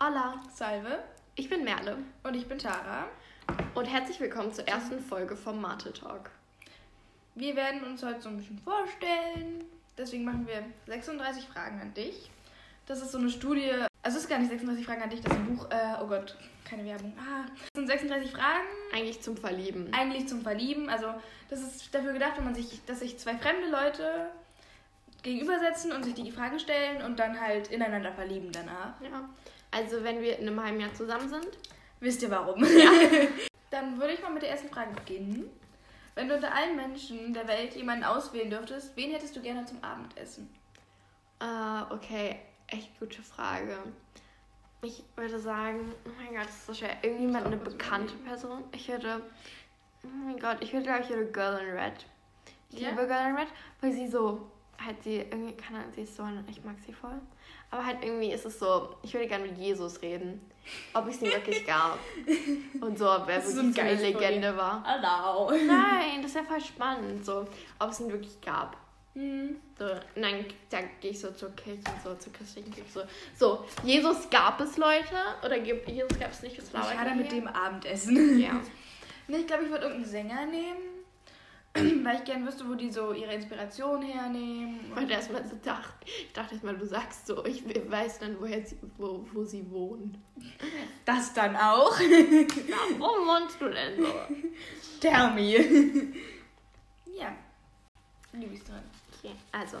Hola, Salve. ich bin Merle Und ich bin Tara. und herzlich willkommen zur ersten Folge vom Mathe Talk. Wir werden uns heute so ein bisschen vorstellen. Deswegen machen wir 36 Fragen an dich. Das ist so eine Studie. Also es ist gar nicht 36 Fragen an dich, das ist ein Buch. Äh, oh Gott, keine Werbung. Ah, das sind 36 Fragen, Eigentlich zum Verlieben. eigentlich zum Verlieben. Also das ist dafür gedacht, wenn man sich, dass sich zwei fremde Leute gegenübersetzen und sich die Frage stellen und dann halt ineinander verlieben danach. Ja. Also wenn wir in einem halben Jahr zusammen sind. Wisst ihr warum? Dann würde ich mal mit der ersten Frage beginnen. Wenn du unter allen Menschen der Welt jemanden auswählen dürftest, wen hättest du gerne zum Abendessen? Äh, okay, echt gute Frage. Ich würde sagen, oh mein Gott, das ist so schwer. Irgendjemand, eine bekannte Person. Ich würde, oh mein Gott, ich würde glaube ich, würde Girl in Red. Ich Ja? liebe Girl in Red, weil sie so, halt sie irgendwie, keine Ahnung, sie ist so, ich mag sie voll. Aber halt irgendwie ist es so, ich würde gerne mit Jesus reden. Ob es ihn wirklich gab. Und so, ob er Das ist wirklich so ein eine Legende war. Hallo. Nein, das wäre voll spannend. So, ob es ihn wirklich gab. Hm. So, und dann da gehe ich so zur Kirche, so zur christlichen Kirche. So, so Jesus gab es Leute oder gibt, Jesus gab es nicht, das war Schade mit dem Abendessen. Ja. Nee, ich glaube, ich würde irgendeinen Sänger nehmen, weil ich gerne wüsste, wo die so ihre Inspiration hernehmen. Ich wollte erstmal so dacht, ich dachte erstmal, du sagst so, ich weiß dann, woher sie, wo, wo sie wohnen. Das dann auch. Warum wohnst du denn so? Tell me. ja. Du bist dran. Okay, also,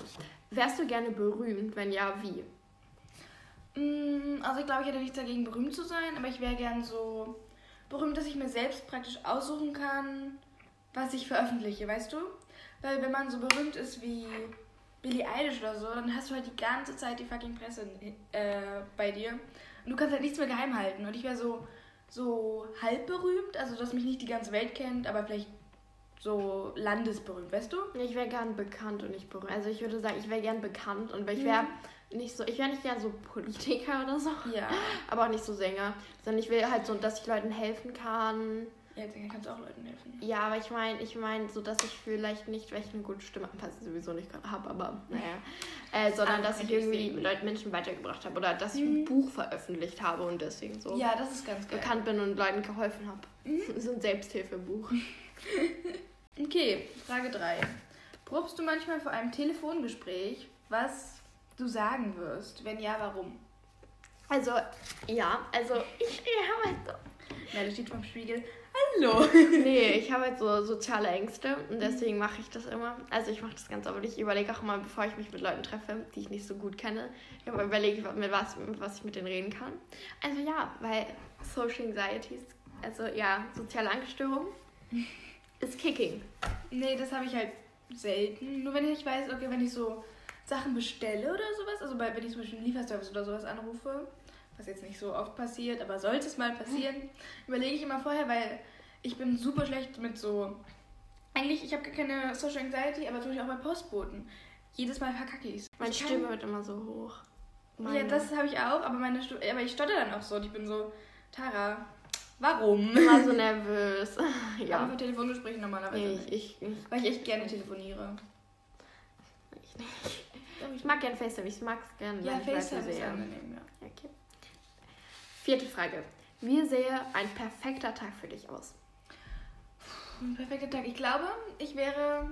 wärst du gerne berühmt? Wenn ja, wie? Mm, Also ich glaube, ich hätte nichts dagegen, berühmt zu sein, aber ich wäre gern so berühmt, dass ich mir selbst praktisch aussuchen kann, was ich veröffentliche, weißt du? Weil wenn man so berühmt ist wie Billie Eilish oder so, dann hast du halt die ganze Zeit die fucking Presse äh, bei dir und du kannst halt nichts mehr geheim halten. Und ich wäre so, so halb berühmt, also dass mich nicht die ganze Welt kennt, aber vielleicht so landesberühmt, weißt du? Ich wäre gern bekannt und nicht berühmt. Also ich würde sagen, ich wäre gern bekannt und ich wäre nicht so, ich wäre nicht gern so Politiker oder so, Ja. aber auch nicht so Sänger, sondern ich will halt so, dass ich Leuten helfen kann. Ja, jetzt kannst du auch Leuten helfen. Ja, aber ich meine, ich meine, so dass ich vielleicht nicht, weil ich eine gute Stimme was ich sowieso nicht habe, aber naja. Äh, sondern dass ich irgendwie. Leuten Menschen weitergebracht habe oder dass ich ein Buch veröffentlicht habe und deswegen so Ja, das ist ganz geil. bekannt bin und Leuten geholfen habe. So ein Selbsthilfebuch. Okay, Frage 3. Probst du manchmal vor einem Telefongespräch, was du sagen wirst? Wenn ja, warum? Also, ja, also ich, Ja, da steht vom Spiegel. Hallo. Nee, ich habe halt so soziale Ängste und deswegen mache ich das immer. Also ich mache das ganz aber ich überlege auch immer, bevor ich mich mit Leuten treffe, die ich nicht so gut kenne, ich überlege, mit was, mit was ich mit denen reden kann. Also ja, weil Social Anxieties, also ja, soziale Angststörung, ist kicking. Nee, das habe ich halt selten. Nur wenn ich weiß, okay, wenn ich so Sachen bestelle oder sowas, also bei, wenn ich zum Beispiel einen Lieferservice oder sowas anrufe, was jetzt nicht so oft passiert, aber sollte es mal passieren, überlege ich immer vorher, weil ich bin super schlecht mit so. Eigentlich, ich habe gar keine Social Anxiety, aber Beispiel auch bei Postboten. Jedes Mal verkacke ich es. Meine Ich Stimme wird immer so hoch. Ja, Meine. das habe ich auch, aber meine Stu aber ich stotter dann auch so und ich bin so, Tara, warum? immer so nervös. Aber ja. für Telefongespräche normalerweise Nee, nicht. ich, ich, Weil ich echt gerne telefoniere. ich nicht. Ich mag gern FaceTime, ich mag es gerne, Ja, FaceTime ist angenehm, ja. Okay. Vierte Frage. Wie sähe ein perfekter Tag für dich aus? Ein perfekter Tag. Ich glaube, ich wäre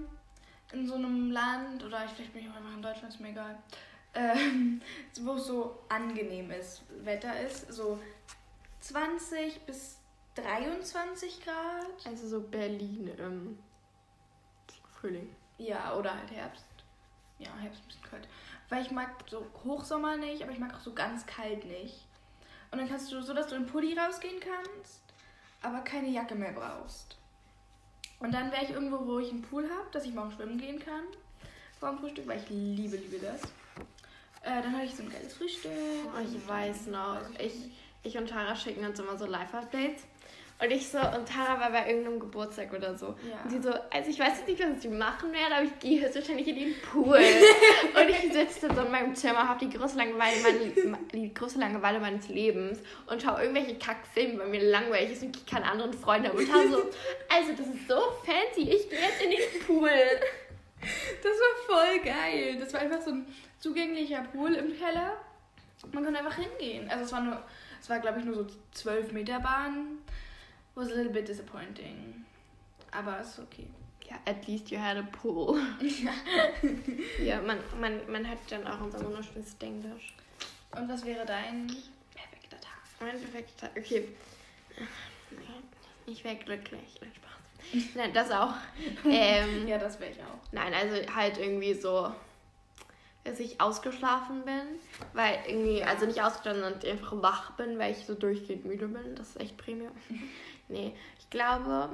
in so einem Land, oder ich, vielleicht bin ich auch einfach in Deutschland, ist mir egal, ähm, wo es so angenehm ist, Wetter ist. So 20 bis 23 Grad. Also so Berlin im Frühling. Ja, oder halt Herbst. Ja, Herbst ein bisschen kalt. Weil ich mag so Hochsommer nicht, aber ich mag auch so ganz kalt nicht. Und dann kannst du so, dass du in Pulli rausgehen kannst, aber keine Jacke mehr brauchst. Und dann wäre ich irgendwo, wo ich einen Pool habe, dass ich morgen schwimmen gehen kann. Vor dem Frühstück, weil ich liebe, liebe das. Äh, dann hatte ich so ein geiles Frühstück. Oh, ich weiß noch. Weiß Ich, ich und Tara schicken uns immer so Live-Updates. Und ich so, und Tara war bei irgendeinem Geburtstag oder so. Ja. Und sie so, also ich weiß jetzt nicht, was ich machen werde, aber ich gehe höchstwahrscheinlich in den Pool. und ich sitze so in meinem Zimmer, habe die größte Langeweile, meine, die größte Langeweile meines Lebens und schaue irgendwelche Kackfilme, weil mir langweilig ist und ich keine anderen Freunde habe. Und Tara so, also das ist so fancy, ich gehe jetzt in den Pool. Das war voll geil. Das war einfach so ein zugänglicher Pool im Keller. Man konnte einfach hingehen. Also es war nur, es Es war, glaube ich, nur so 12 Meter Bahn. Was a little bit disappointing. Aber ist okay. Ja, at least you had a pool. ja, man, man, man hat dann auch unser wunderschönes Englisch. Und was wäre dein perfekter Tag? Mein perfekter Tag, okay. Ich wäre glücklich. Nein, Spaß. Nein, das auch. Ähm, ja, das wäre ich auch. Nein, also halt irgendwie so, dass ich ausgeschlafen bin, weil irgendwie, also nicht ausgeschlafen, sondern einfach wach bin, weil ich so durchgehend müde bin. Das ist echt Premium. nee, ich glaube,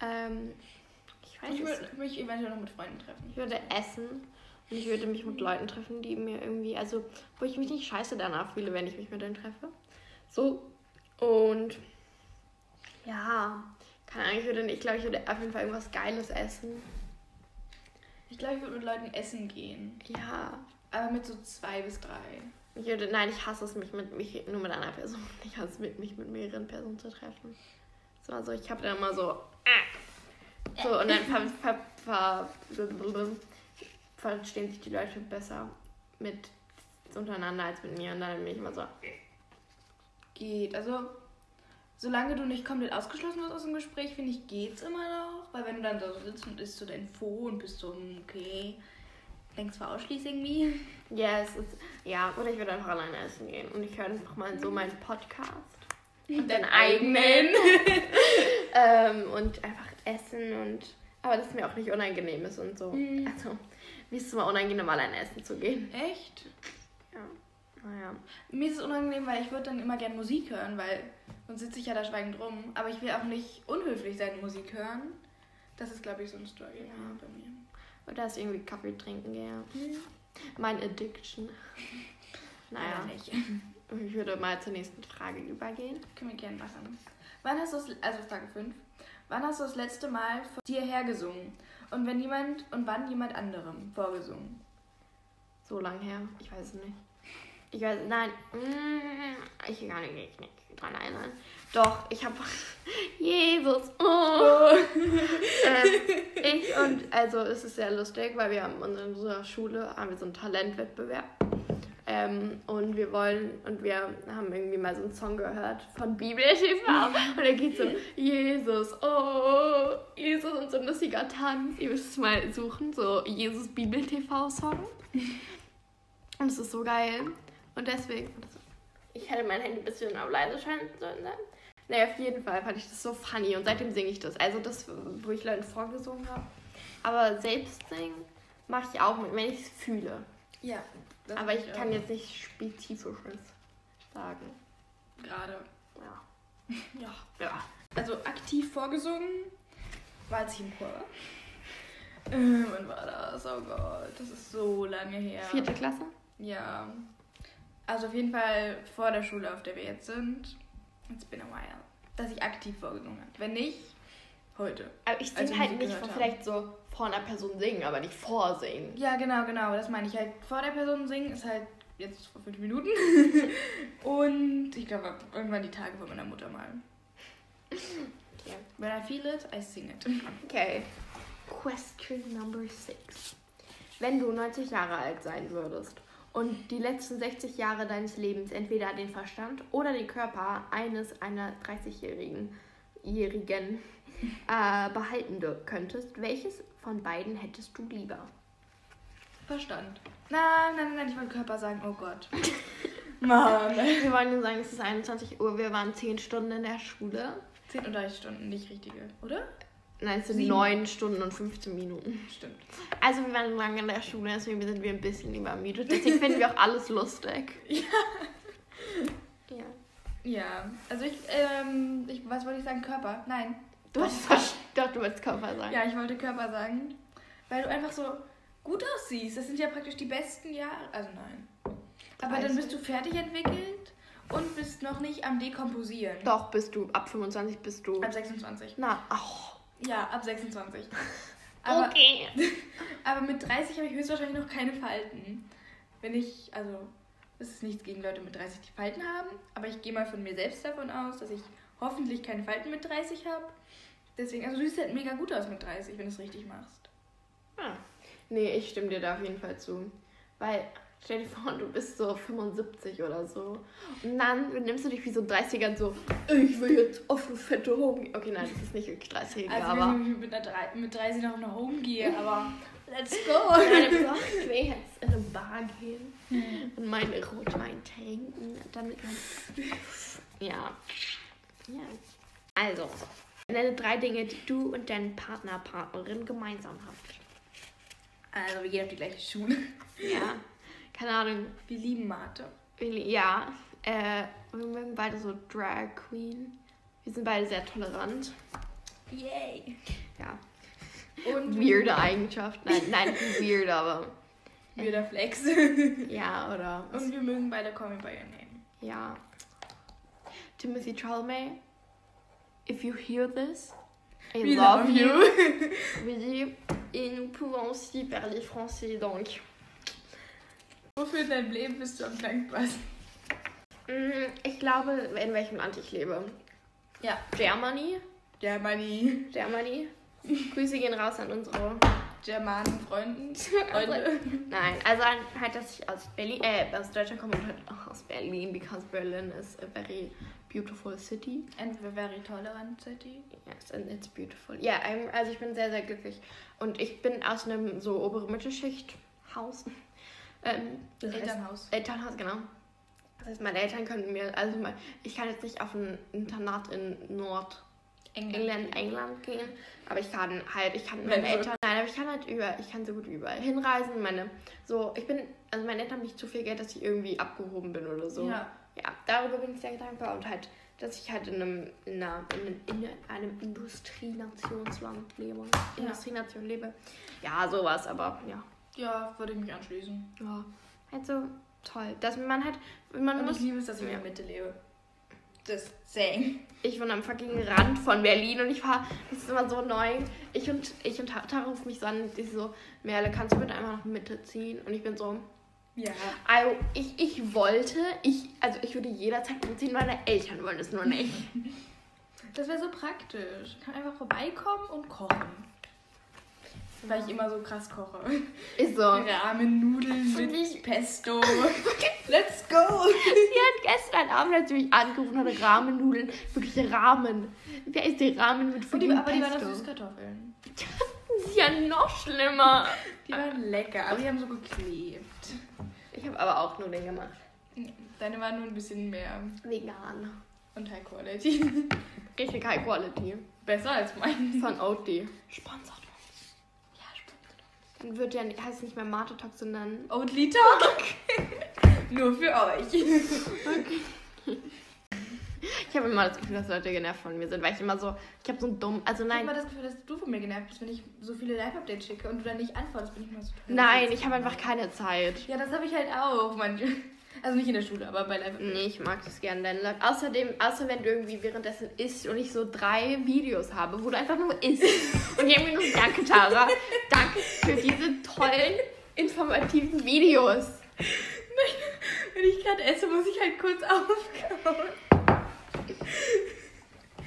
ähm, ich weiß Ich es würde mich eventuell noch mit Freunden treffen. Ich würde essen und ich würde mich mit Leuten treffen, die mir irgendwie, also wo ich mich nicht scheiße danach fühle, wenn ich mich mit denen treffe. So. Und ja, keine Ahnung, ich würde, ich glaube, ich würde auf jeden Fall irgendwas Geiles essen. Ich glaube, ich würde mit Leuten essen gehen. Ja. Aber mit so zwei bis drei. Ich würde, nein, ich hasse es, mich mit mich nur mit einer Person. Ich hasse es, mit, mich mit mehreren Personen zu treffen. So, also ich habe dann immer so. äh, So, und dann ver, ver, ver, verstehen sich die Leute besser mit untereinander als mit mir. Und dann bin ich immer so. Geht. Also, solange du nicht komplett ausgeschlossen wirst aus dem Gespräch, finde ich, geht's immer noch. Weil wenn du dann so sitzt und isst so dein Fo und bist so, hm, okay, denkst du ausschließlich irgendwie. Ja, es ist. Ja, oder ich würde einfach alleine essen gehen. Und ich höre einfach mal so meinen Podcast. Und deinen eigenen. ähm, und einfach essen und. Aber das mir auch nicht unangenehm ist und so. Mhm. Also, mir ist es immer unangenehm, alleine essen zu gehen. Echt? Ja. Naja. Mir ist es unangenehm, weil ich würde dann immer gern Musik hören, weil sonst sitze ich ja da schweigend rum. Aber ich will auch nicht unhöflich sein, Musik hören. Das ist, glaube ich, so ein Struggle Ja. bei mir. Oder ist irgendwie Kaffee trinken, ja. Hm. Mein Addiction. Naja, nicht. Ich würde mal zur nächsten Frage übergehen. Können wir gerne machen. Wann hast du das, also Frage 5. Wann hast du das letzte Mal vor dir hergesungen? Und wenn jemand, und wann jemand anderem vorgesungen? So lang her. Ich weiß es nicht. Ich weiß, nein, mm, ich kann mich nicht dran erinnern. Doch, ich habe Jesus. Oh. ähm, ich und, also es ist sehr lustig, weil wir haben in unserer Schule haben wir so einen Talentwettbewerb. Ähm, und wir wollen, und wir haben irgendwie mal so einen Song gehört von Bibel TV. Und da geht so, Jesus, oh, Jesus und so ein lustiger Tanz. Ihr müsst es mal suchen, so Jesus Bibel TV Song. Und es ist so geil. Und deswegen, ich hätte mein Handy ein bisschen auf leise schalten sollen. Dann. Naja, auf jeden Fall fand ich das so funny und seitdem singe ich das. Also das, wo ich Leuten vorgesungen habe. Aber selbst singen mache ich auch, wenn ich es fühle. Ja. Aber ich kann jetzt nicht Spezifisches sagen. Gerade. Ja. Ja. Ja. Also aktiv vorgesungen war, als ich im Chor war. Äh, wann war das? Oh Gott, das ist so lange her. Vierte Klasse? Ja. Also auf jeden Fall vor der Schule, auf der wir jetzt sind. It's been a while. Dass ich aktiv vorgesungen habe. Wenn nicht, heute. Aber ich singe halt nicht vielleicht so vor einer Person singen, aber nicht vorsingen. Ja, genau, genau. Das meine ich halt. Vor der Person singen ist halt jetzt vor fünf Minuten. Und ich glaube, irgendwann die Tage von meiner Mutter mal. Okay. When I feel it, I sing it. Okay. Question number six. Wenn du 90 Jahre alt sein würdest und die letzten 60 Jahre deines Lebens entweder den Verstand oder den Körper eines einer 30-jährigen Jährigen, äh, behalten könntest, welches von beiden hättest du lieber? Verstand. Nein, nein, nein, ich wollte Körper sagen. Oh Gott. Mann. Wir wollen nur sagen, es ist 21 Uhr, wir waren 10 Stunden in der Schule. Zehn Unterrichtsstunden, nicht richtige, oder? Nein, es sind Sieben. 9 Stunden und 15 Minuten. Stimmt. Also wir waren lange in der Schule, deswegen sind wir ein bisschen übermüdet. Deswegen finden wir auch alles lustig. Ja. Ja. Ja, also ich, ähm, ich, was wollte ich sagen? Körper? Nein. Du hast Doch, du wolltest Körper sagen. Ja, ich wollte Körper sagen. Weil du einfach so gut aussiehst. Das sind ja praktisch die besten Jahre. Also nein. Aber dann 30. bist du fertig entwickelt und bist noch nicht am Dekomposieren. Doch, bist du. Ab 25 bist du. Ab 26. Na, ach. Ja, ab 26. Aber, okay. aber mit 30 habe ich höchstwahrscheinlich noch keine Falten. Wenn ich, also, es ist nichts gegen Leute mit 30, die Falten haben, aber ich gehe mal von mir selbst davon aus, dass ich hoffentlich keine Falten mit 30 habe. Deswegen, also du siehst halt mega gut aus mit 30, wenn du es richtig machst. Ah. Nee, ich stimme dir da auf jeden Fall zu. Weil Stell dir vor, du bist so 75 oder so. Und dann nimmst du dich wie so 30er so, ich will jetzt auf eine fette Home. Okay, nein, das ist nicht wirklich 30er, Also aber. ich mit, einer drei, mit 30 noch eine Home gehe, aber let's go. Nein, aber ich will jetzt in eine Bar gehen und meinen Rotwein trinken. Damit man. Ja. Ja. Also, nenne drei Dinge, die du und dein Partner, Partnerin gemeinsam habt. Also wir gehen auf die gleiche Schule. Ja. Keine Ahnung. Wir lieben Mathe. Ja. Äh, wir mögen beide so Drag Queen. Wir sind beide sehr tolerant. Yay. Ja. Und Weirde Eigenschaft. Nein, nein, weird, aber. Weirder Flex. Ja, oder. Und wir mögen beide Call Me By Your Name. Ja. Timothy Chalamet, if you hear this, I We love, love you. you. Oui, et nous pouvons aussi parler français, donc. Wofür in deinem Leben bist du am dankbarsten? Mm, Ich glaube, in welchem Land ich lebe. Ja. Germany. Germany. Germany. Grüße gehen raus an unsere. Germanen Freunden. Freunde. Nein, also halt, dass ich aus Berlin, äh, aus Deutschland komme und halt auch aus Berlin, because Berlin is a very beautiful city. And a very tolerant city. Yes, and it's beautiful. Ja, I'm- also ich bin sehr, sehr glücklich. Und ich bin aus einem so obere Mittelschicht-Haus. Ähm, Das heißt- Elternhaus. Elternhaus, genau. Das heißt, meine Eltern könnten mir, also ich kann jetzt nicht auf ein Internat in Nordengland, England gehen, aber ich kann halt, ich kann meine Eltern, nein, aber ich kann halt über, ich kann so gut überall hinreisen. Meine, so, ich bin, also meine Eltern haben nicht zu viel Geld, dass ich irgendwie abgehoben bin oder so. Ja. Ja, darüber bin ich sehr dankbar und halt, dass ich halt in einem, in einer, in einem, in einem Industrienationsland lebe. Industrienation lebe. Ja, sowas, aber ja. Ja, würde ich mich anschließen. Ja. Halt so toll. Dass man halt, man Und muss. ich liebe es, dass ich in der Mitte lebe. Das saying. Ich wohne am fucking Rand von Berlin und ich war, das ist immer so neu. Ich und ich und Tara ruft mich so an, die ist so, Merle, kannst du bitte einmal nach Mitte ziehen? Und ich bin so, Ja. also ich, ich wollte, ich, also ich würde jederzeit umziehen, meine Eltern wollen es nur nicht. Das wäre so praktisch. Ich kann einfach vorbeikommen und kochen. Weil ich immer so krass koche. Ist so. Ramen-Nudeln Und mit ich- Pesto. Let's go! Sie hat gestern Abend, mich angerufen hat, Rahmennudeln, wirklich Rahmen. Wer ist der Rahmen mit Und die, fucking aber die waren Süßkartoffeln. Das ist ja noch schlimmer. Die waren lecker, aber die haben so geklebt. Ich habe aber auch Nudeln gemacht. Deine waren nur ein bisschen mehr Vegan. und High Quality. Richtig high quality. Besser als mein. Von. Ja, spannend. Dann wird ja, heißt nicht mehr Mate Talk, sondern Oatly Talk. nur für euch. Ich habe immer das Gefühl, dass Leute genervt von mir sind, weil ich immer so, ich habe so ein dumm, also Ich habe nein, immer das Gefühl, dass du von mir genervt bist, wenn ich so viele Live-Updates schicke und du dann nicht antwortest, bin ich immer so toll. nein, ich habe einfach keine Zeit. Ja, das habe ich halt auch manchmal. Also nicht in der Schule, aber bei Live. Nee, ich mag das gerne, dein Live. Außerdem, außer wenn du irgendwie währenddessen isst und ich so drei Videos habe, wo du einfach nur isst. Und ich irgendwie nur danke, Tara. Danke für diese tollen, informativen Videos. Wenn ich gerade esse, muss ich halt kurz aufkauen.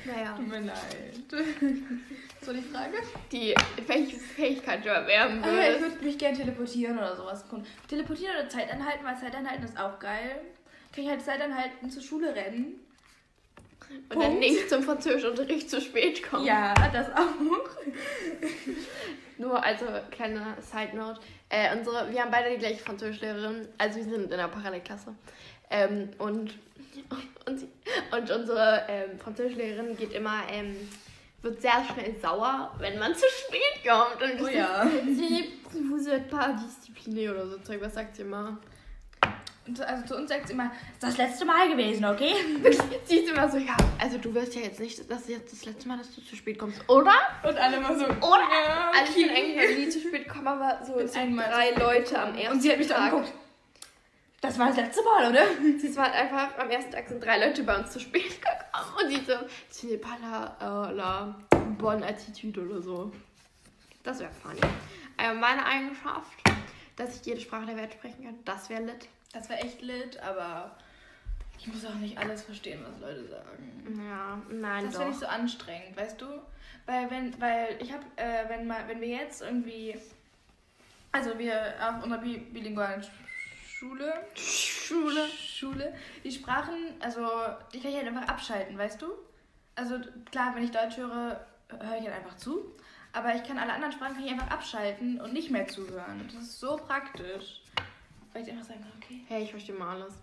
Naja. Tut mir leid. So die Frage? Die, welche Fähigkeit du erwerben Ah, ich würdest. würde mich gerne teleportieren oder sowas. Teleportieren oder Zeit anhalten, weil Zeit anhalten ist auch geil. Kann ich halt Zeit anhalten, zur Schule rennen. Und dann Punkt. nicht zum Französischunterricht zu spät kommen. Ja, das auch. Nur, also, kleine Side Note. Äh, unsere, wir haben beide die gleiche Französischlehrerin. Also, wir sind in einer Parallelklasse. Ähm, und, und, und unsere ähm, Französischlehrerin geht immer, ähm, wird sehr schnell sauer, wenn man zu spät kommt. Und Oh ja. ist, sie, vous êtes pas discipliné oder so Zeug. Was sagt sie immer? Und also zu uns sagt sie immer, ist das letzte Mal gewesen, okay? Sie ist immer so, ja, also du wirst ja jetzt nicht, das ist jetzt das letzte Mal, dass du zu spät kommst, oder? Und alle immer so, Oder? ja, Also ich bin okay. eigentlich nie zu spät gekommen, aber so, so einmal drei Leute am ersten Und sie hat mich Tag. dann angeguckt. Das war das letzte Mal, oder? Es war halt einfach, am ersten Tag sind drei Leute bei uns zu spät gekommen und sie so, ce n'est pas la, äh, la bonne attitude oder so. Das wäre funny. Äh, meine Eigenschaft, dass ich jede Sprache der Welt sprechen kann, das wäre lit. Das war echt lit, aber ich muss auch nicht alles verstehen, was Leute sagen. Ja, nein, Das finde ich so anstrengend, weißt du? Weil wenn, weil ich habe, äh, wenn mal, wenn wir jetzt irgendwie, also wir auf unserer bi bilingualen Schule. Schule. Schule. Die Sprachen, also die kann ich halt einfach abschalten, weißt du? Also klar, wenn ich Deutsch höre, höre ich halt einfach zu. Aber ich kann alle anderen Sprachen kann ich einfach abschalten und nicht mehr zuhören. Das ist so praktisch. Weil ich einfach sagen kann, okay. Hey, ich verstehe mal alles.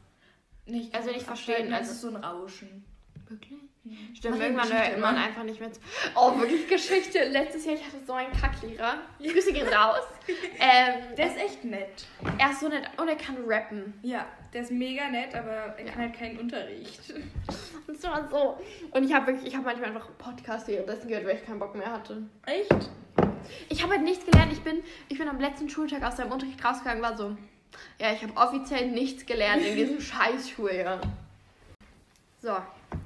Nicht Also nicht verstehen, also- ist so ein Rauschen. Wirklich? Mhm. Stimmt, Mach irgendwann hört man einfach nicht mehr zu. Oh, wirklich Geschichte. Letztes Jahr, ich hatte so einen Kacklehrer. Grüße gehen raus. ähm, Der ist echt nett. er ist so nett und er kann rappen. Ja, der ist mega nett, aber er kann halt keinen Unterricht. Und es war so. Und ich habe wirklich, ich habe manchmal einfach Podcasts währenddessen gehört, weil ich keinen Bock mehr hatte. Echt? Ich habe halt nichts gelernt. Ich bin, ich bin am letzten Schultag aus seinem Unterricht rausgegangen, war so. Ja, ich habe offiziell nichts gelernt in diesem Scheißschuljahr. So,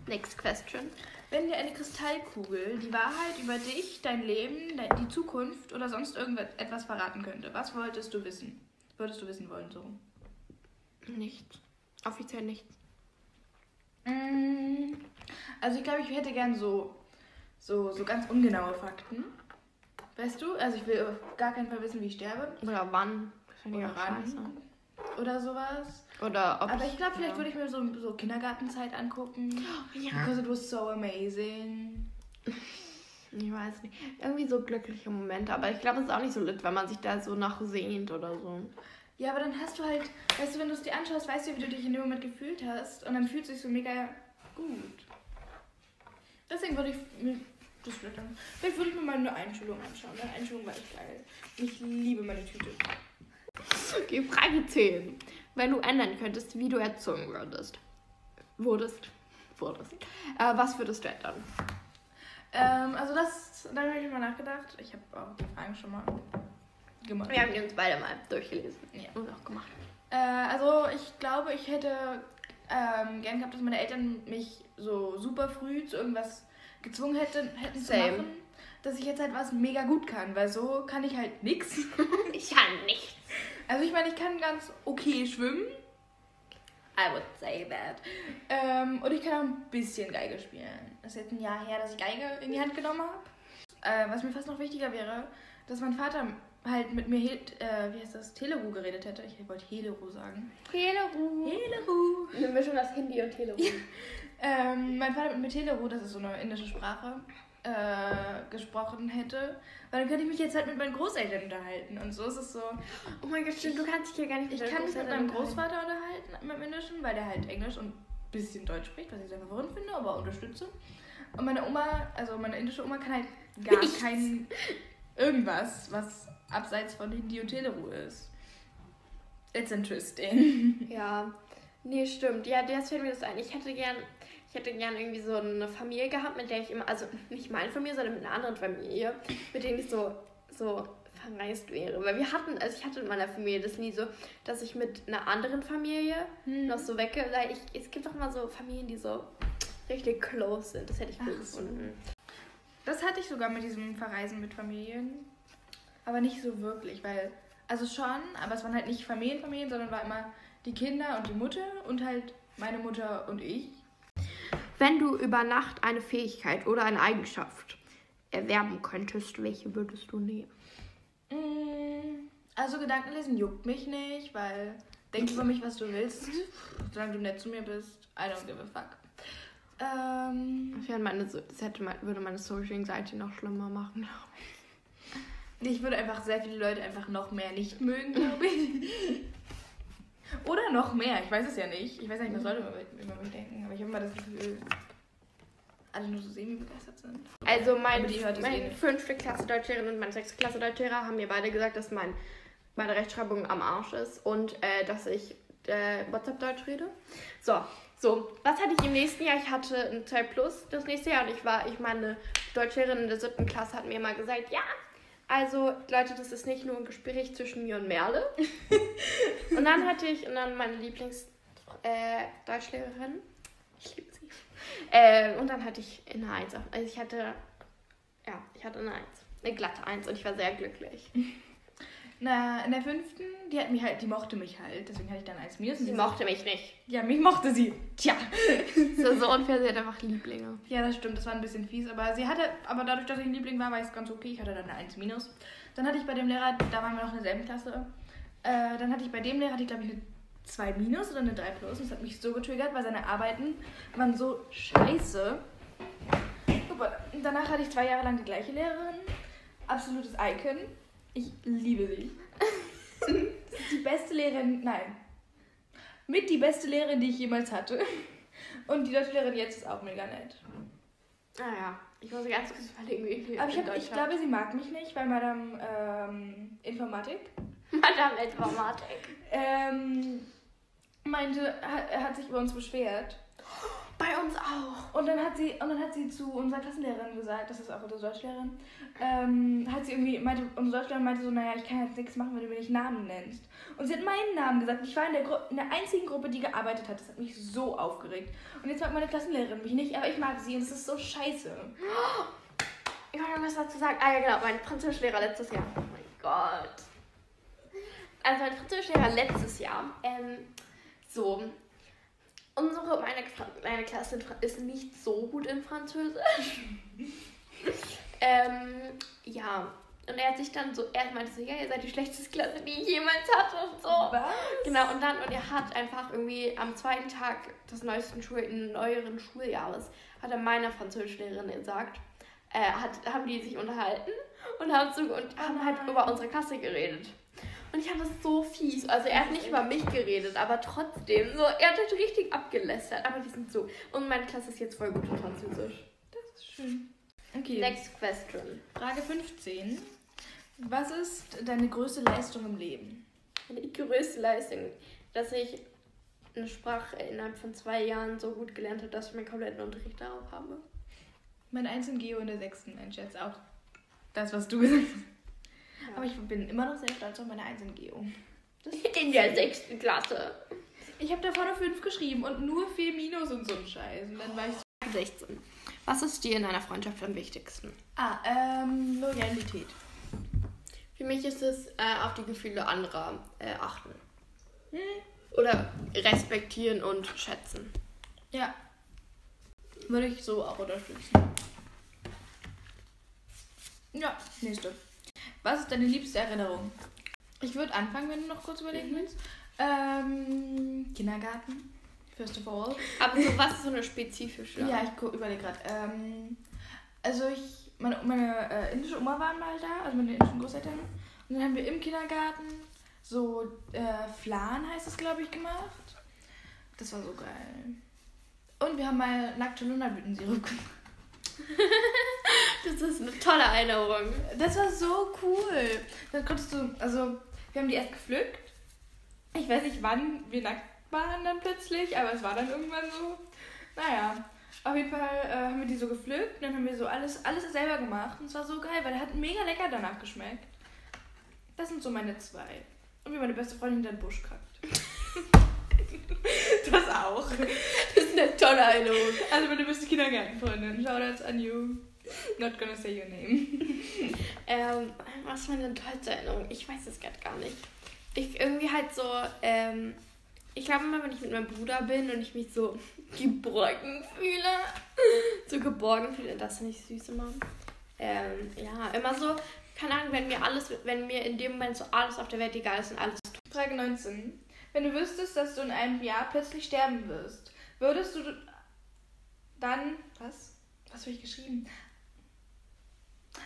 next question. Wenn dir eine Kristallkugel die Wahrheit über dich, dein Leben, die Zukunft oder sonst irgendetwas verraten könnte, was wolltest du wissen? Würdest du wissen wollen, so? Nichts. Offiziell nichts. Mm, Also ich glaube, ich hätte gern so, so, so ganz ungenaue Fakten. Weißt du? Also ich will auf gar keinen Fall wissen, wie ich sterbe. Oder wann. Oder wann. Oder sowas. Oder ob Aber ich glaube, vielleicht ja. würde ich mir so, so Kindergartenzeit angucken. Ja. Because it was so amazing. Ich weiß nicht. Irgendwie so glückliche Momente. Aber ich glaube, es ist auch nicht so lit, wenn man sich da so nach sehnt oder so. Ja, aber dann hast du halt, weißt du, wenn du es dir anschaust, weißt du, wie du dich in dem Moment gefühlt hast. Und dann fühlt es sich so mega gut. Deswegen würde ich mir das vielleicht dann. Vielleicht würde ich mir mal eine Einschulung anschauen. Deine Einschulung war echt geil. Ich liebe meine Tüte. Okay, Frage 10. Wenn du ändern könntest, wie du erzogen würdest. Wurdest. Wurdest. Äh, was würdest du ändern? Ähm, also das, da habe ich mal nachgedacht. Ich habe auch die Fragen schon mal gemacht. Wir haben die uns beide mal durchgelesen. Ja. Und auch gemacht. Äh, also ich glaube, ich hätte ähm, gern gehabt, dass meine Eltern mich so super früh zu irgendwas gezwungen hätten, hätten zu machen, dass ich jetzt halt was mega gut kann, weil so kann ich halt nix. Ich kann nichts. Also ich meine, ich kann ganz okay schwimmen. I would say that. Ähm, und ich kann auch ein bisschen Geige spielen. Das ist jetzt ein Jahr her, dass ich Geige in die Hand genommen habe. Äh, was mir fast noch wichtiger wäre, dass mein Vater halt mit mir, äh, wie heißt das, Teleru geredet hätte. Ich wollte Heleru sagen. Teleru. Heleru. Eine Mischung aus Hindi und Teleru. Ähm, mein Vater mit mir Teleru, das ist so eine indische Sprache, äh, gesprochen hätte. Weil dann könnte ich mich jetzt halt mit meinen Großeltern unterhalten. Und so ist es so. Oh mein Gott, stimmt, du kannst dich ja gar nicht Ich deinen kann mich mit meinem. Großvater unterhalten, mit dem Indischen, weil der halt Englisch und ein bisschen Deutsch spricht, was ich sehr verwirrend finde, aber unterstütze. Und meine Oma, also meine indische Oma, kann halt gar Nichts. kein irgendwas, was abseits von Hindi und Teleru ist. It's interesting. Ja, nee, stimmt. Ja, jetzt fällt mir das ein. Ich hätte gern, ich hätte gern irgendwie so eine Familie gehabt, mit der ich immer, also nicht meine Familie, sondern mit einer anderen Familie, mit denen ich so, so verreist wäre. Weil wir hatten, also ich hatte in meiner Familie das nie so, dass ich mit einer anderen Familie Hm. noch so wegge... Weil ich, es gibt doch mal so Familien, die so richtig close sind. Das hätte ich cool so. gefunden. Das hatte ich sogar mit diesem Verreisen mit Familien. Aber nicht so wirklich, weil, also schon, aber es waren halt nicht Familienfamilien, sondern war immer die Kinder und die Mutter und halt meine Mutter und ich. Wenn du über Nacht eine Fähigkeit oder eine Eigenschaft erwerben könntest, welche würdest du nehmen? Mm, Also Gedankenlesen juckt mich nicht, weil denk über mich, was du willst. Solange du nett zu mir bist, I don't give a fuck. Ähm, Das, meine, das hätte würde meine Social Anxiety noch schlimmer machen. ich würde einfach sehr viele Leute einfach noch mehr nicht mögen, glaube ich. Oder noch mehr, ich weiß es ja nicht. Ich weiß ja nicht, was Leute über, über mich denken, aber ich habe immer das Gefühl, alle nur so semi-begeistert sind. Also mein, eh meine nicht. fünfte Klasse Deutschlehrerin und meine sechste Klasse Deutschlehrer haben mir beide gesagt, dass mein, meine Rechtschreibung am Arsch ist und äh, dass ich äh, WhatsApp-Deutsch rede. So, so, was hatte ich im nächsten Jahr? Ich hatte ein 2 Plus das nächste Jahr und ich war, ich meine, Deutschlehrerin in der siebten Klasse hat mir immer gesagt, ja, also Leute, das ist nicht nur ein Gespräch zwischen mir und Merle. und dann hatte ich, und dann meine Lieblings äh, ich liebe sie. Äh, und dann hatte ich eine 1. Also ich hatte, ja, ich hatte eine 1. Eine glatte 1 und ich war sehr glücklich. Na, in der fünften, die hat mich halt, die mochte mich halt, deswegen hatte ich dann eins minus. Sie mochte mich nicht. Ja, mich mochte sie. Tja. Das ist so unfair, sie hat einfach Lieblinge. Ja, das stimmt, das war ein bisschen fies, aber sie hatte, aber dadurch, dass ich ein Liebling war, war es ganz okay. Ich hatte dann eine 1 minus. Dann hatte ich bei dem Lehrer, da waren wir noch in derselben Klasse. Äh, dann hatte ich bei dem Lehrer, die glaube ich eine 2 minus oder eine 3 plus. Und das hat mich so getriggert, weil seine Arbeiten waren so scheiße. Super. Danach hatte ich zwei Jahre lang die gleiche Lehrerin. Absolutes Icon. Ich liebe sie. das ist die beste Lehrerin, nein. Mit die beste Lehrerin, die ich jemals hatte. Und die deutsche Lehrerin jetzt ist auch mega nett. Naja, ich muss ganz kurz überlegen, wie viel Aber ich, hab, ich glaube, sie mag mich nicht, weil Madame ähm, Informatik Madame Informatik. ähm, meinte, hat, er hat sich über uns beschwert. Bei uns auch. Und dann hat sie, und dann hat sie zu unserer Klassenlehrerin gesagt, das ist auch unsere Deutschlehrerin, ähm, hat sie irgendwie, meinte, unsere Deutschlehrerin meinte so, naja, ich kann jetzt nichts machen, wenn du mir nicht Namen nennst. Und sie hat meinen Namen gesagt. Ich war in der, Gru in der einzigen Gruppe, die gearbeitet hat. Das hat mich so aufgeregt. Und jetzt mag meine Klassenlehrerin mich nicht, aber ich mag sie und es ist so scheiße. Ich wollte noch was dazu sagen. Ah ja, genau, mein Französischlehrer letztes Jahr. Oh mein Gott. Also mein Französischlehrer letztes Jahr, ähm, so, unsere, meine, meine Klasse ist nicht so gut in Französisch. ähm, ja, und er hat sich dann so, er meinte so, ja, ihr seid die schlechteste Klasse, die ich jemals hatte und so. Was? Genau, und dann, und er hat einfach irgendwie am zweiten Tag des neuesten Schul neueren Schuljahres, hat er meiner Französischlehrerin gesagt, äh, hat, haben die sich unterhalten und haben, so, und haben halt nein. über unsere Klasse geredet. Und ich fand das so fies. Also er hat nicht über mich geredet, aber trotzdem, so, er hat halt richtig abgelästert. Aber die sind so. Und meine Klasse ist jetzt voll gut in Französisch. Das ist schön. Okay. Next question. Frage 15. Was ist deine größte Leistung im Leben? Die größte Leistung, dass ich eine Sprache innerhalb von zwei Jahren so gut gelernt habe, dass ich meinen kompletten Unterricht darauf habe. Mein Eins in Geo in der sechsten, ein Scherz auch. Das, was du gesagt hast. Aber ich bin immer noch sehr stolz auf meine Eins in Geo. In der sechsten Klasse. Ich habe da vorne fünf geschrieben und nur vier Minus und so ein Scheiß. Und dann war ich so. 16. Was ist dir in einer Freundschaft am wichtigsten? Ah, ähm, Loyalität. Für mich ist es äh, auf die Gefühle anderer äh, achten. Hm. Oder respektieren und schätzen. Ja. Würde ich so auch unterstützen. Ja, nächste. Was ist deine liebste Erinnerung? Ich würde anfangen, wenn du noch kurz überlegen Mhm. willst. Ähm, Kindergarten. First of all. Aber so was ist so eine spezifische? Ja, ich überlege gerade. Ähm, also ich, meine, meine äh, indische Oma waren mal da, also meine indischen Großeltern. Und dann haben wir im Kindergarten so äh, Flan heißt es, glaube ich, gemacht. Das war so geil. Und wir haben mal nackte Lunderblütensirup gemacht. Das ist eine tolle Erinnerung. Das war so cool. Dann konntest du, also wir haben die erst gepflückt. Ich weiß nicht, wann wir nackt waren dann plötzlich, aber es war dann irgendwann so. Naja, auf jeden Fall äh, haben wir die so gepflückt. Dann haben wir so alles, alles selber gemacht. Und es war so geil, weil der hat mega lecker danach geschmeckt. Das sind so meine zwei. Und wie meine beste Freundin den Busch kackt. das auch. Das ist eine tolle Erinnerung. Also meine beste Kindergartenfreundin. Shoutouts an you. Not gonna say your name. Ähm, was ist meine tollste Erinnerung? Ich weiß es gerade gar nicht. Ich irgendwie halt so, ähm, ich glaube immer, wenn ich mit meinem Bruder bin und ich mich so geborgen fühle, so geborgen fühle, das finde ich süß immer. Ähm, ja, immer so, keine Ahnung, wenn mir alles, wenn mir in dem Moment so alles auf der Welt egal ist und alles Frage 19. Wenn du wüsstest, dass du in einem Jahr plötzlich sterben wirst, würdest du dann. Was? Was habe ich geschrieben?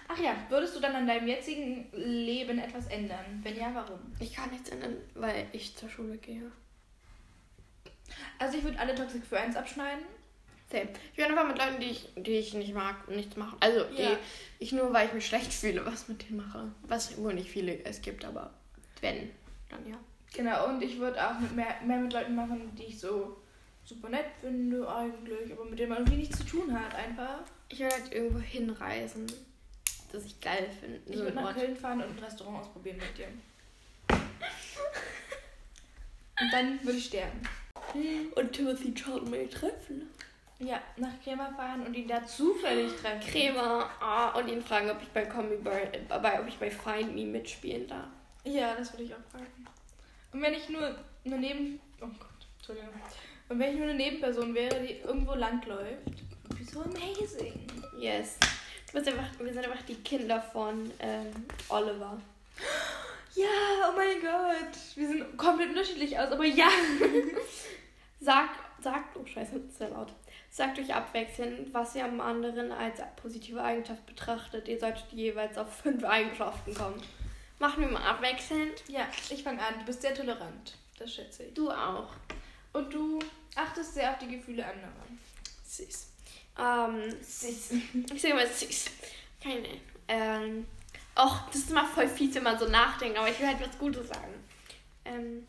Ach ja, würdest du dann an deinem jetzigen Leben etwas ändern? Wenn ja, warum? Ich kann nichts ändern, weil ich zur Schule gehe. Also ich würde alle Toxic Friends abschneiden. Same. Ich werde einfach mit Leuten, die ich, die ich nicht mag, nichts machen. Also Ja. die ich nur, weil ich mich schlecht fühle, was mit denen mache. Was wohl nicht viele es gibt, aber wenn, dann ja. Genau, und ich würde auch mit mehr, mehr mit Leuten machen, die ich so super nett finde eigentlich, aber mit denen man irgendwie nichts zu tun hat einfach. Ich will halt irgendwo hinreisen, das ich geil finde. Ich So würde nach Ort. Köln fahren und ein Restaurant ausprobieren mit dir. Und dann würde ich sterben. Und Timothy Chalamet treffen. Ja, nach Crema fahren und ihn da zufällig treffen. Crema. Ah, und ihn fragen, ob ich bei Comedy äh, bei, ob ich bei Find Me mitspielen darf. Ja, das würde ich auch fragen. Und wenn ich nur eine Neben... Oh Gott, Entschuldigung. Und wenn ich nur eine Nebenperson wäre, die irgendwo langläuft. So amazing. Yes. Du bist einfach, wir sind einfach die Kinder von ähm, Oliver. Ja, oh mein Gott. Wir sehen komplett unterschiedlich aus, aber ja. Sagt, sagt, oh scheiße, das ist sehr laut. Sagt euch abwechselnd, was ihr am anderen als positive Eigenschaft betrachtet. Ihr solltet jeweils auf fünf Eigenschaften kommen. Machen wir mal abwechselnd. Ja, ich fange an. Du bist sehr tolerant. Das schätze ich. Du auch. Und du achtest sehr auf die Gefühle anderer. Süß. Ähm, süß. Ich sage mal süß. Keine. Ähm. Och, das ist immer voll fies, wenn man so nachdenkt, aber ich will halt was Gutes sagen. Ähm.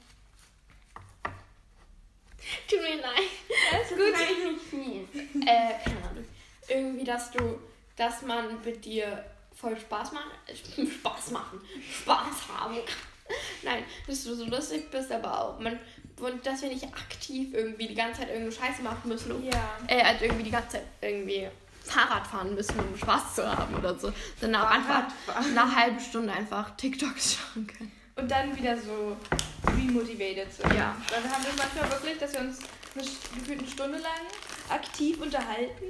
Tut mir leid. Alles Das gut. ist eigentlich nicht fies. äh, keine Ahnung. Irgendwie, dass du, dass man mit dir voll Spaß machen, Spaß machen, Spaß haben. Nein, dass du so lustig bist, aber auch man, und dass wir nicht aktiv irgendwie die ganze Zeit irgendeine Scheiße machen müssen, Ja. äh, halt irgendwie die ganze Zeit irgendwie Fahrrad fahren müssen, um Spaß zu haben oder so. Sondern auch einfach nach einer halben Stunde einfach TikToks schauen können. Und dann wieder so remotivated sind. Ja. Weil wir haben das manchmal wirklich, dass wir uns eine, st- gefühlt eine Stunde lang aktiv unterhalten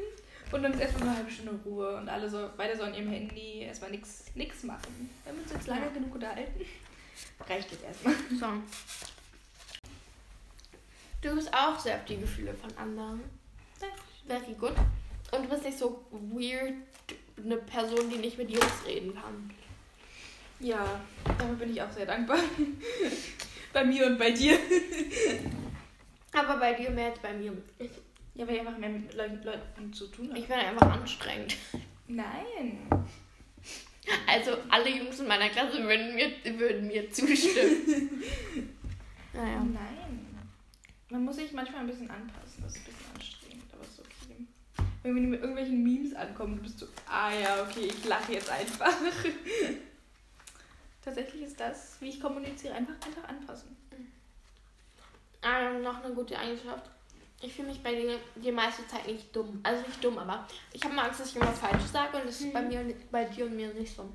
und dann ist erstmal eine halbe Stunde Ruhe und alle so weiter so an ihrem Handy erstmal nichts nix machen. Wir haben uns jetzt lange Ja. genug unterhalten. Reicht jetzt erstmal. So. Du bist auch sehr auf die Gefühle von anderen. Very good. Und du bist nicht so weird, eine Person, die nicht mit Jungs reden kann. Ja, dafür bin ich auch sehr dankbar. bei mir und bei dir. Aber bei dir mehr als bei mir. Ich, Ja, weil ich einfach mehr mit Leuten, Leuten zu tun habe. ich bin einfach anstrengend. Nein. Also alle Jungs in meiner Klasse würden mir, würden mir zustimmen. naja. Nein. Man muss sich manchmal ein bisschen anpassen. Das ist ein bisschen anstrengend, aber ist okay. Wenn wir mit irgendwelchen Memes ankommen, du bist so, ah ja, okay, ich lache jetzt einfach. Tatsächlich ist das, wie ich kommuniziere, einfach, einfach anpassen. Ähm, noch eine gute Eigenschaft. Ich fühle mich bei dir die meiste Zeit nicht dumm. Also nicht dumm, aber ich habe mal Angst, dass ich immer falsch sage und das ist bei Mhm. mir bei dir und mir nicht so.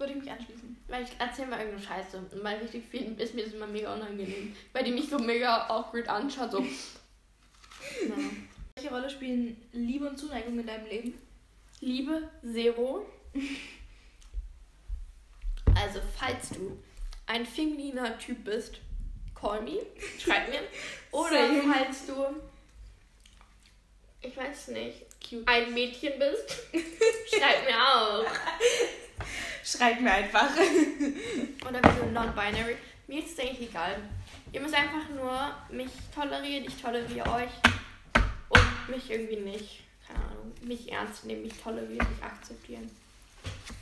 Würde ich mich anschließen. Weil ich erzähle mal irgendeine Scheiße. Und bei richtig vielen ist mir das immer mega unangenehm. Weil die mich so mega awkward anschaut. So. Naja. Welche Rolle spielen Liebe und Zuneigung in deinem Leben? Liebe, Zero. Also, falls du ein femininer Typ bist, call me, schreib mir. Oder falls du, ich weiß nicht, Cute. ein Mädchen bist, schreib mir auch. Schreib mir einfach. Oder wir sind non-binary. Mir ist es eigentlich egal. Ihr müsst einfach nur mich tolerieren, ich toleriere euch. Und mich irgendwie nicht, keine Ahnung, mich ernst nehmen, mich tolerieren, mich akzeptieren.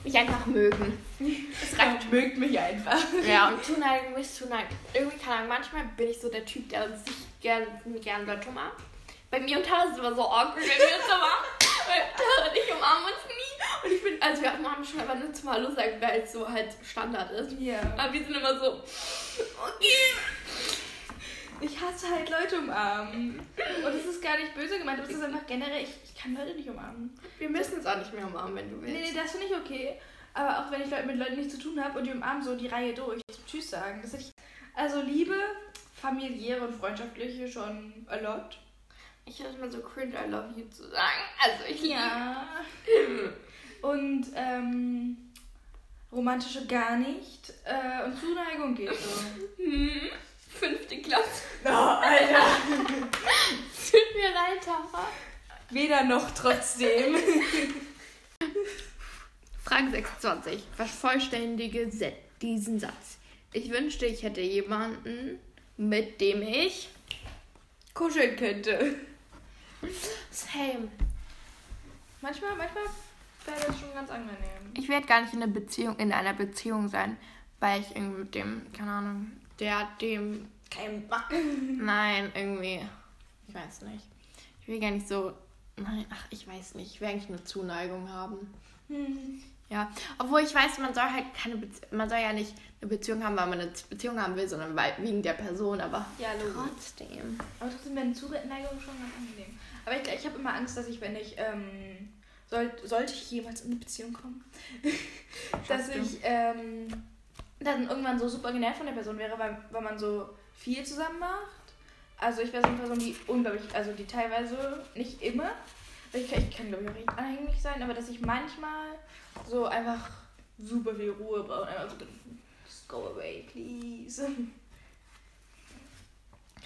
Mich einfach mögen. Das reicht. Mögt mich einfach. Ja, und Zuneigung ist Zuneigung. Irgendwie, keine Ahnung, manchmal bin ich so der Typ, der sich gern, gern Leute umarmt. Bei mir und Tara ist es immer so awkward, wenn wir uns umarmen. Weil Tara und ich umarmen uns nie. Und ich bin, also wir umarmen schon aber nur zum Hallo sagen, weil es so halt Standard ist. Ja. Aber wir sind immer so, okay. Ich hasse halt Leute umarmen. Und das ist gar nicht böse gemeint, aber es ist einfach generell, ich, ich kann Leute nicht umarmen. Wir müssen es auch nicht mehr umarmen, wenn du willst. Nee, nee, das finde ich okay. Aber auch wenn ich Leute mit Leuten nichts zu tun habe und die umarmen so die Reihe durch, zum Tschüss sagen. Das ich, also Liebe, familiäre und freundschaftliche schon a lot. Ich es immer so cringe, I love you zu sagen. Also ich Ja. Und ähm, romantische gar nicht. Äh, und Zuneigung geht so. Fünfte Klasse. Oh, Alter. Tut mir leid, Tara. Weder noch trotzdem. Frage 26. Vervollständige Se- diesen Satz. Ich wünschte, ich hätte jemanden, mit dem ich. Kuscheln könnte. Same. Manchmal, manchmal wäre das schon ganz angenehm. Ich werde gar nicht in einer Beziehung, in einer Beziehung sein, weil ich irgendwie mit dem, keine Ahnung, der dem Kein Nein, irgendwie. Ich weiß nicht. Ich will gar nicht so. Nein, ach, ich weiß nicht. Ich will eigentlich eine Zuneigung haben. hm. Ja. Obwohl ich weiß, man soll halt keine Beziehung. Man soll ja nicht eine Beziehung haben, weil man eine Beziehung haben will, sondern weil, wegen der Person. Aber Ja, trotzdem. Aber trotzdem wäre eine Zuneigung schon ganz angenehm. Aber ich, ich habe immer Angst, dass ich, wenn ich, ähm, soll, sollte ich jemals in eine Beziehung kommen, dass ich ähm, dann irgendwann so super genervt von der Person wäre, weil, weil man so viel zusammen macht. Also ich wäre so eine Person, die unglaublich, also die teilweise, nicht immer, weil ich, kann- ich kann glaube ich auch recht anhänglich sein, aber dass ich manchmal so einfach super viel Ruhe brauchen. Einfach so, just go away, please.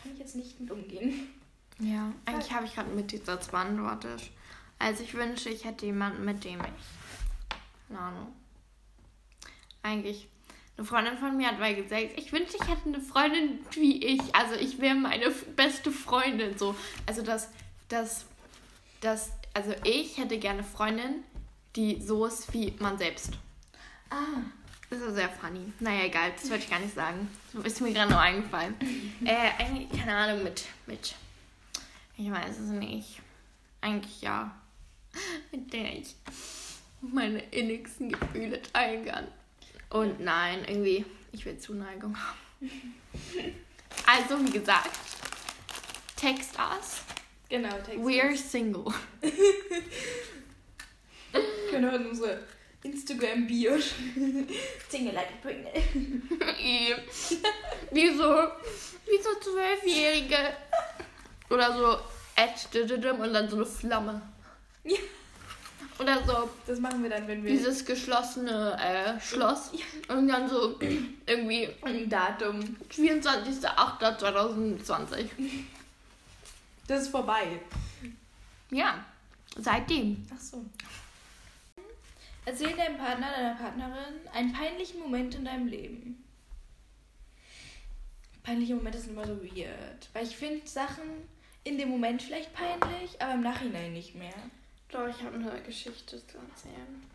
Kann ich jetzt nicht mit umgehen. Ja, eigentlich habe ich gerade mit dieser beantwortet. Also ich wünsche, ich hätte jemanden, mit dem ich. Keine Ahnung. Eigentlich. Eine Freundin von mir hat mal gesagt, ich wünsche, ich hätte eine Freundin wie ich. Also ich wäre meine beste Freundin. So. Also das, das, das, also ich hätte gerne Freundin, die so ist wie man selbst. Ah. Das ist sehr funny. Naja, egal, das wollte ich gar nicht sagen. Das ist mir gerade nur eingefallen. äh, eigentlich, keine Ahnung, mit, mit, ich weiß es nicht. Eigentlich ja. Mit der ich meine innigsten Gefühle teilen kann. Und nein, irgendwie, ich will Zuneigung haben. Also, wie gesagt, text us. Genau, Text. We're single. können wir in unsere Instagram-Bio Single like a Pringle. wie so, wie so Zwölfjährige. Oder so und dann so eine Flamme. Ja. Oder so Das machen wir dann, wenn wir dieses geschlossene äh, Schloss. Und dann so irgendwie ein Datum. 24.08.2020. Das ist vorbei. Ja, seitdem. Ach so. Erzähl deinem Partner, deiner Partnerin einen peinlichen Moment in deinem Leben. Peinliche Momente sind immer so weird. Weil ich finde Sachen in dem Moment vielleicht peinlich, aber im Nachhinein nicht mehr. Doch, ich habe eine Geschichte zu erzählen.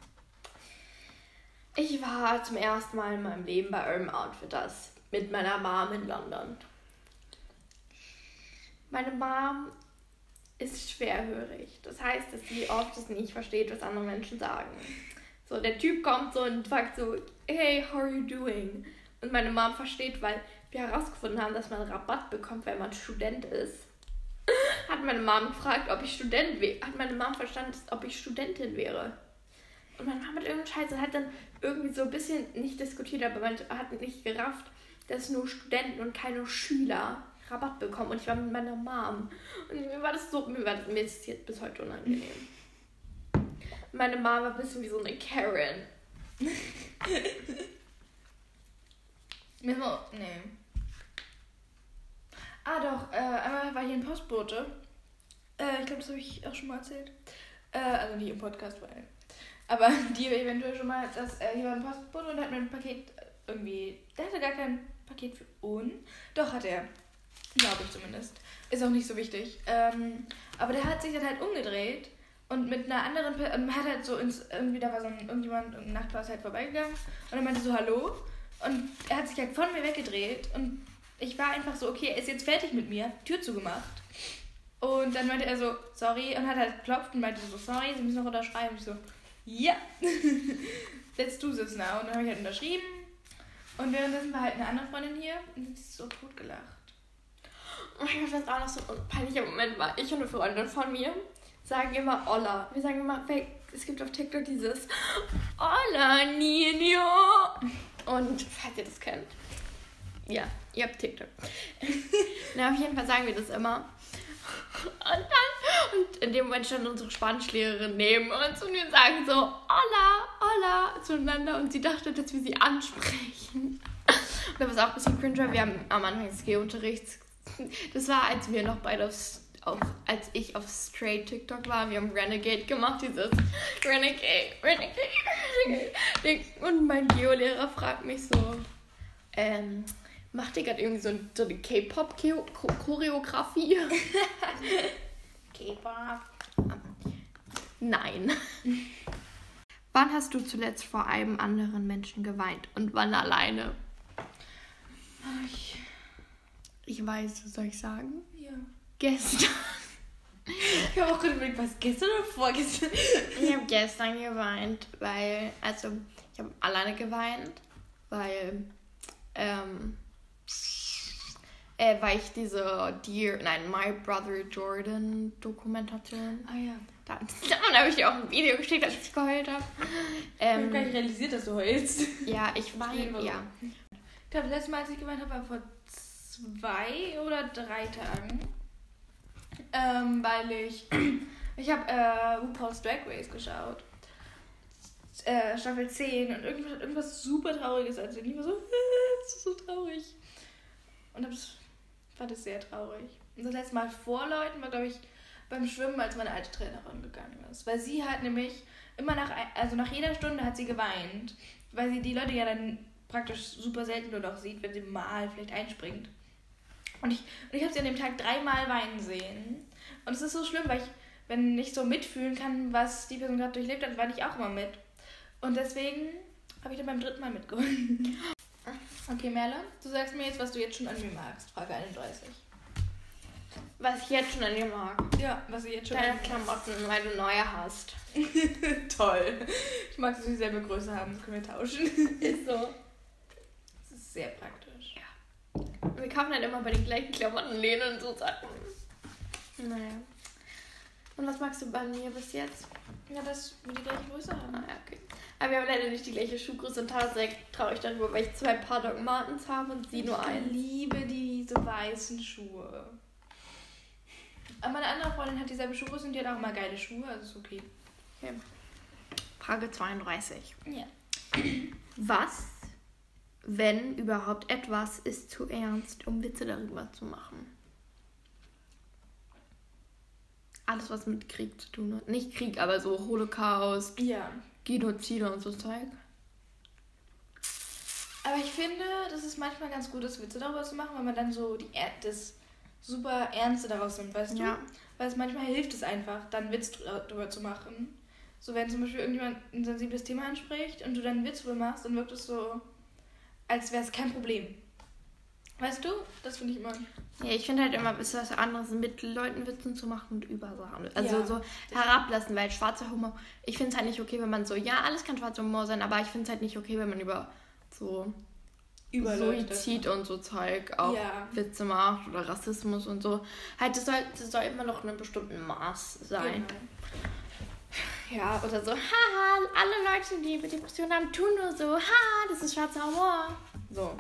Ich war zum ersten Mal in meinem Leben bei Urban Outfitters mit meiner Mom in London. Meine Mom ist schwerhörig. Das heißt, dass sie oft es nicht versteht, was andere Menschen sagen. So, der Typ kommt so und fragt so, hey, how are you doing? Und meine Mom versteht, weil wir herausgefunden haben, dass man Rabatt bekommt, wenn man Student ist. Hat meine Mom gefragt, ob ich Student wäre. Hat meine Mom verstanden, ob ich Studentin wäre. Und meine Mom hat irgendeinen Scheiß und hat dann irgendwie so ein bisschen nicht diskutiert, aber man hat nicht gerafft, dass nur Studenten und keine Schüler Rabatt bekommen. Und ich war mit meiner Mom. Und mir war das so, mir, war das, mir ist jetzt bis heute unangenehm. Meine Mom war ein bisschen wie so eine Karen. Mir war, nee. Ah doch, äh, hier ein Postbote. Äh, ich glaube, das habe ich auch schon mal erzählt. Äh, also nicht im Podcast, weil. Aber die eventuell schon mal, dass äh, hier war ein Postbote und hat mir ein Paket äh, irgendwie. Der hatte gar kein Paket für uns. Doch, hat er. Glaube ich zumindest. Ist auch nicht so wichtig. Ähm, aber der hat sich dann halt umgedreht und mit einer anderen Per- ähm, hat halt so ins, irgendwie, da war so ein, irgendjemand, irgendein Nachbar ist halt vorbeigegangen und er meinte so Hallo. Und er hat sich halt von mir weggedreht und ich war einfach so, okay, er ist jetzt fertig mit mir, Tür zugemacht. Und dann meinte er so, sorry, und hat halt geklopft und meinte so, sorry, Sie müssen noch unterschreiben. Und ich so, ja, let's do this now. Und dann habe ich halt unterschrieben. Und währenddessen war halt eine andere Freundin hier und sie ist so tot gelacht. Oh mein Gott, was auch noch so ein peinlicher Moment war. Ich und eine Freundin von mir sagen immer Olla. Wir sagen immer, es gibt auf TikTok dieses Olla Nino. Und falls ihr das kennt. Ja, ihr habt TikTok. Na, auf jeden Fall sagen wir das immer. Und dann, und in dem Moment stand unsere Spanischlehrerin neben uns und wir sagen so, Olla, Olla, zueinander und sie dachte, dass wir sie ansprechen. Und das war auch ein bisschen cringe, wir haben am Anfang des Geo-Unterrichts, das war, als wir noch beide auf, auf, als ich auf Straight TikTok war, wir haben Renegade gemacht, dieses Renegade, Renegade, Renegade. Und mein Geo-Lehrer fragt mich so, ähm, macht ihr gerade irgendwie so, so eine K-Pop-Choreografie? K-Pop. Nein. Wann hast du zuletzt vor einem anderen Menschen geweint und wann alleine? Ich, Ich weiß, was soll ich sagen? ja. Gestern. Ich habe auch gerade überlegt, was gestern oder vorgestern? Ich habe gestern geweint, weil, also, ich habe alleine geweint, weil, ähm, äh, weil ich diese Dear, nein, My Brother Jordan Dokumentation, Ah ja. da, da habe ich dir auch ein Video geschickt, als ich geheult habe. Ich habe Ähm, gar nicht realisiert, dass du heulst. ja, ich weine, ja. Ich glaube, das letzte Mal, als ich geweint habe, war vor zwei oder drei Tagen. Ähm, weil ich. Ich habe äh, RuPaul's Drag Race geschaut. äh, Staffel 10 und irgendwas, irgendwas super Trauriges erzählt. Ich war so, das ist so traurig. Und das fand ich sehr traurig. Und das letzte Mal vor Leuten war, glaube ich, beim Schwimmen, als meine alte Trainerin gegangen ist. Weil sie hat nämlich immer nach, also nach jeder Stunde hat sie geweint. Weil sie die Leute ja dann praktisch super selten nur noch sieht, wenn sie mal vielleicht einspringt. Und ich, und ich habe sie an dem Tag dreimal weinen sehen. Und es ist so schlimm, weil ich, wenn ich so mitfühlen kann, was die Person gerade durchlebt hat, weine ich auch immer mit. Und deswegen habe ich dann beim dritten Mal mitgeholt. Okay, Merle, du sagst mir jetzt, was du jetzt schon an mir magst. Frage 31. Was ich jetzt schon an dir mag. Ja, was ich jetzt schon Deine Klamotten, weil du neue hast. Toll. Ich mag, dass wir dieselbe Größe haben. Das können wir tauschen. Ist so. Das ist sehr praktisch. Wir kaufen halt immer bei den gleichen Klamottenläden und so Sachen. Naja. Und was magst du bei mir bis jetzt? Ja, dass wir die gleiche Größe haben. Ah, ja, okay. Aber wir haben leider nicht die gleiche Schuhgröße und tatsächlich traurig darüber, weil ich zwei Paar Doc Martens habe und sie nur Ich eins. liebe diese weißen Schuhe. Aber meine andere Freundin hat dieselbe Schuhgröße und die hat auch immer geile Schuhe, also ist okay. Frage 32. Ja. Was, wenn überhaupt etwas, ist zu ernst, um Witze darüber zu machen? Alles, was mit Krieg zu tun hat. Nicht Krieg, aber so Holocaust, Ja. Genozide und so Zeug. Aber ich finde, das ist manchmal ganz gut, das Witze darüber zu machen, weil man dann so die, Er- das super Ernste daraus nimmt, weißt Ja. du? Weil es manchmal hilft es einfach, dann Witz drüber zu machen. So, wenn zum Beispiel irgendjemand ein sensibles Thema anspricht und du dann einen Witz drüber machst, dann wirkt es so, als wäre es kein Problem. Weißt du? Das finde ich immer. Ja, ich finde halt immer, es ist was anderes, mit Leuten Witzen zu machen und über Sachen. Also Ja, so herablassen, weil schwarzer Humor. Ich finde es halt nicht okay, wenn man so, ja, alles kann schwarzer Humor sein, aber ich finde es halt nicht okay, wenn man über so Über Suizid und so Zeug auch Ja. Witze macht oder Rassismus und so. Halt, das soll, das soll immer noch in einem bestimmten Maß sein. Genau. Ja, oder so, haha, alle Leute, die Depressionen haben, tun nur so, ha, das ist schwarzer Humor. So.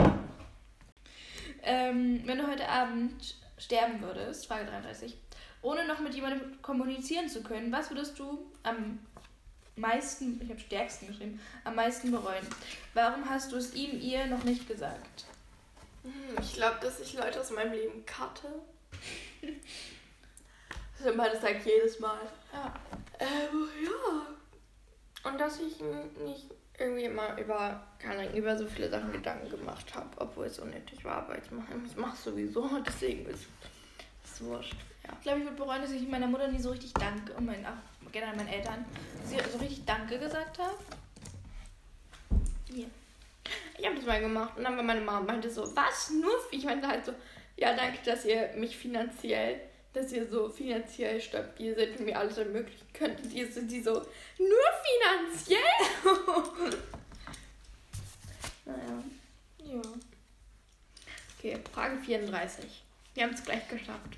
Ähm, wenn du heute Abend sterben würdest, Frage 33, ohne noch mit jemandem kommunizieren zu können, was würdest du am meisten, ich habe stärksten geschrieben, am meisten bereuen? Warum hast du es ihm, ihr noch nicht gesagt? Hm, Ich glaube, dass ich Leute aus meinem Leben cutte. Das ist immer, das ich jedes Mal. Ja. Ähm, ja. Und dass ich nicht irgendwie immer über, keine über so viele Sachen Gedanken gemacht habe, obwohl es unnötig war, aber ich mache ich mach sowieso, deswegen ist es wurscht. Ja. Ich glaube, ich würde bereuen, dass ich meiner Mutter nie so richtig Danke und meinen, auch generell meinen Eltern sie so richtig Danke gesagt habe. Ja. Ich habe das mal gemacht und dann war meine Mama meinte so, was? Nur, ich meinte halt so, ja, danke, dass ihr mich finanziell, dass ihr so finanziell stabil seid und mir alles ermöglichen könnt. Und die, so, die so, nur finanziell? naja. Ja. Okay, Frage 34. Wir haben es gleich geschafft.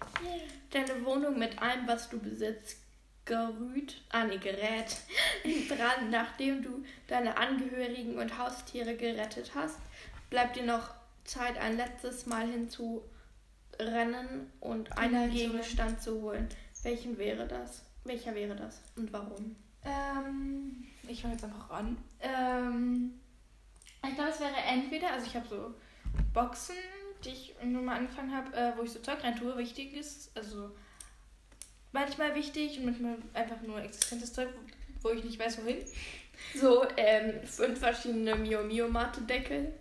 Deine Wohnung mit allem, was du besitzt, gerüht, ah nee, gerät dran, nachdem du deine Angehörigen und Haustiere gerettet hast, bleibt dir noch Zeit, ein letztes Mal hinzurennen und einen Hineinzurennen. Gegenstand zu holen. Welchen wäre das? Welcher wäre das und warum? Ähm, ich fange jetzt einfach an. Ähm, ich glaube, es wäre entweder, also ich habe so Boxen, die ich irgendwann mal angefangen habe, äh, wo ich so Zeug rein tue, wichtig ist, also manchmal wichtig und manchmal einfach nur existentes Zeug, wo ich nicht weiß, wohin. So, ähm, fünf verschiedene Mio Mio Mate Deckel.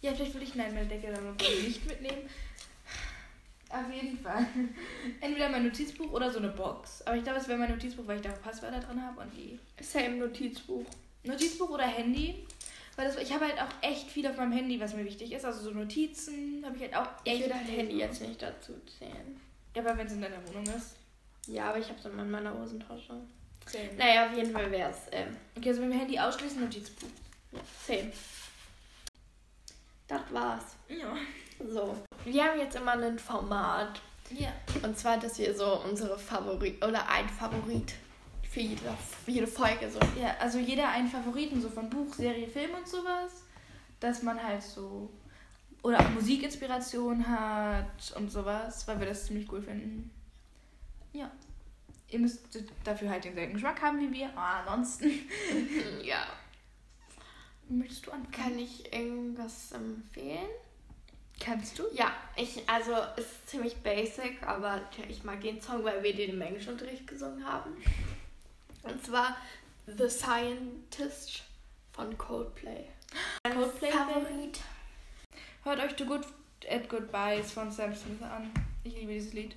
Ja, vielleicht würde ich nein, meine Decke dann nicht mitnehmen. Auf jeden Fall. Entweder mein Notizbuch oder so eine Box. Aber ich glaube, es wäre mein Notizbuch, weil ich da Passwörter drin habe und die Same Notizbuch. Notizbuch oder Handy. Weil das, ich habe halt auch echt viel auf meinem Handy, was mir wichtig ist. Also so Notizen habe ich halt auch Ich echt würde halt. Handy jetzt nicht dazu zählen. Ja, aber wenn es in deiner Wohnung ist. Ja, aber ich habe es immer in meiner Hosentasche. Same. Naja, auf jeden Fall wäre es ähm, Okay, also wenn wir Handy ausschließen, Notizbuch. ja, same. Das war's. Ja. So. Wir haben jetzt immer ein Format. Ja. Und zwar, dass wir so unsere Favorit oder ein Favorit für jede, für jede Folge so. Ja, also jeder einen Favoriten, so von Buch, Serie, Film und sowas. Dass man halt so. Oder auch Musikinspiration hat und sowas, weil wir das ziemlich cool finden. Ja. Ihr müsst dafür halt denselben Geschmack haben wie wir. Aber ansonsten. ja. Möchtest du anfangen? Kann ich irgendwas empfehlen? Kannst du? Ja, ich, also es ist ziemlich basic, aber ich mag den Song, weil wir den im Englischunterricht gesungen haben. Und zwar The Scientist von Coldplay. Coldplay Favorit. Hört euch The Good at Goodbyes von Sam Smith an. Ich liebe dieses Lied.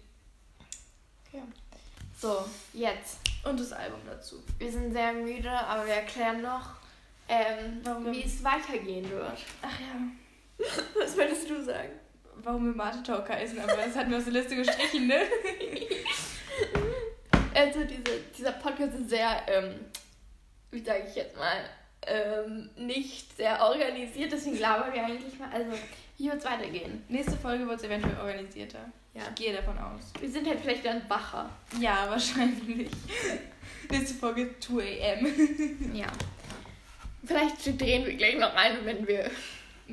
So, jetzt. Und das Album dazu. Wir sind sehr müde, aber wir erklären noch, ähm, wie es weitergehen wird. Ach ja. Was würdest du sagen? Warum wir Mate Talk heißen, aber das hatten wir aus der Liste gestrichen, ne? Also diese, dieser Podcast ist sehr, ähm, wie sage ich jetzt mal, ähm, nicht sehr organisiert, deswegen labern wir eigentlich mal. Also, wie wird es weitergehen? Nächste Folge wird es eventuell organisierter. Ja. Ich gehe davon aus. Wir sind halt vielleicht dann wacher. Ja, wahrscheinlich. Nächste Folge 2 am. Ja. Vielleicht drehen wir gleich noch ein, wenn wir.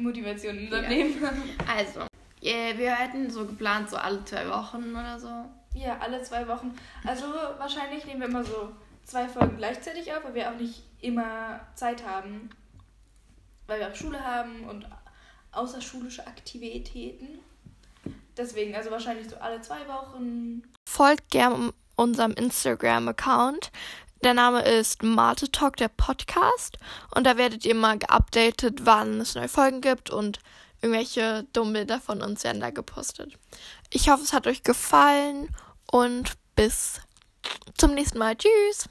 Motivation in unserem Ja. Leben. Also, äh, wir hätten so geplant, so alle zwei Wochen oder so. Ja, alle zwei Wochen. Also wahrscheinlich nehmen wir immer so zwei Folgen gleichzeitig auf, weil wir auch nicht immer Zeit haben. Weil wir auch Schule haben und außerschulische Aktivitäten. Deswegen, also wahrscheinlich so alle zwei Wochen. Folgt gerne unserem Instagram-Account. Der Name ist Mate Talk, der Podcast. Und da werdet ihr mal geupdatet, wann es neue Folgen gibt und irgendwelche dummen Bilder von uns werden da gepostet. Ich hoffe, es hat euch gefallen und bis zum nächsten Mal. Tschüss!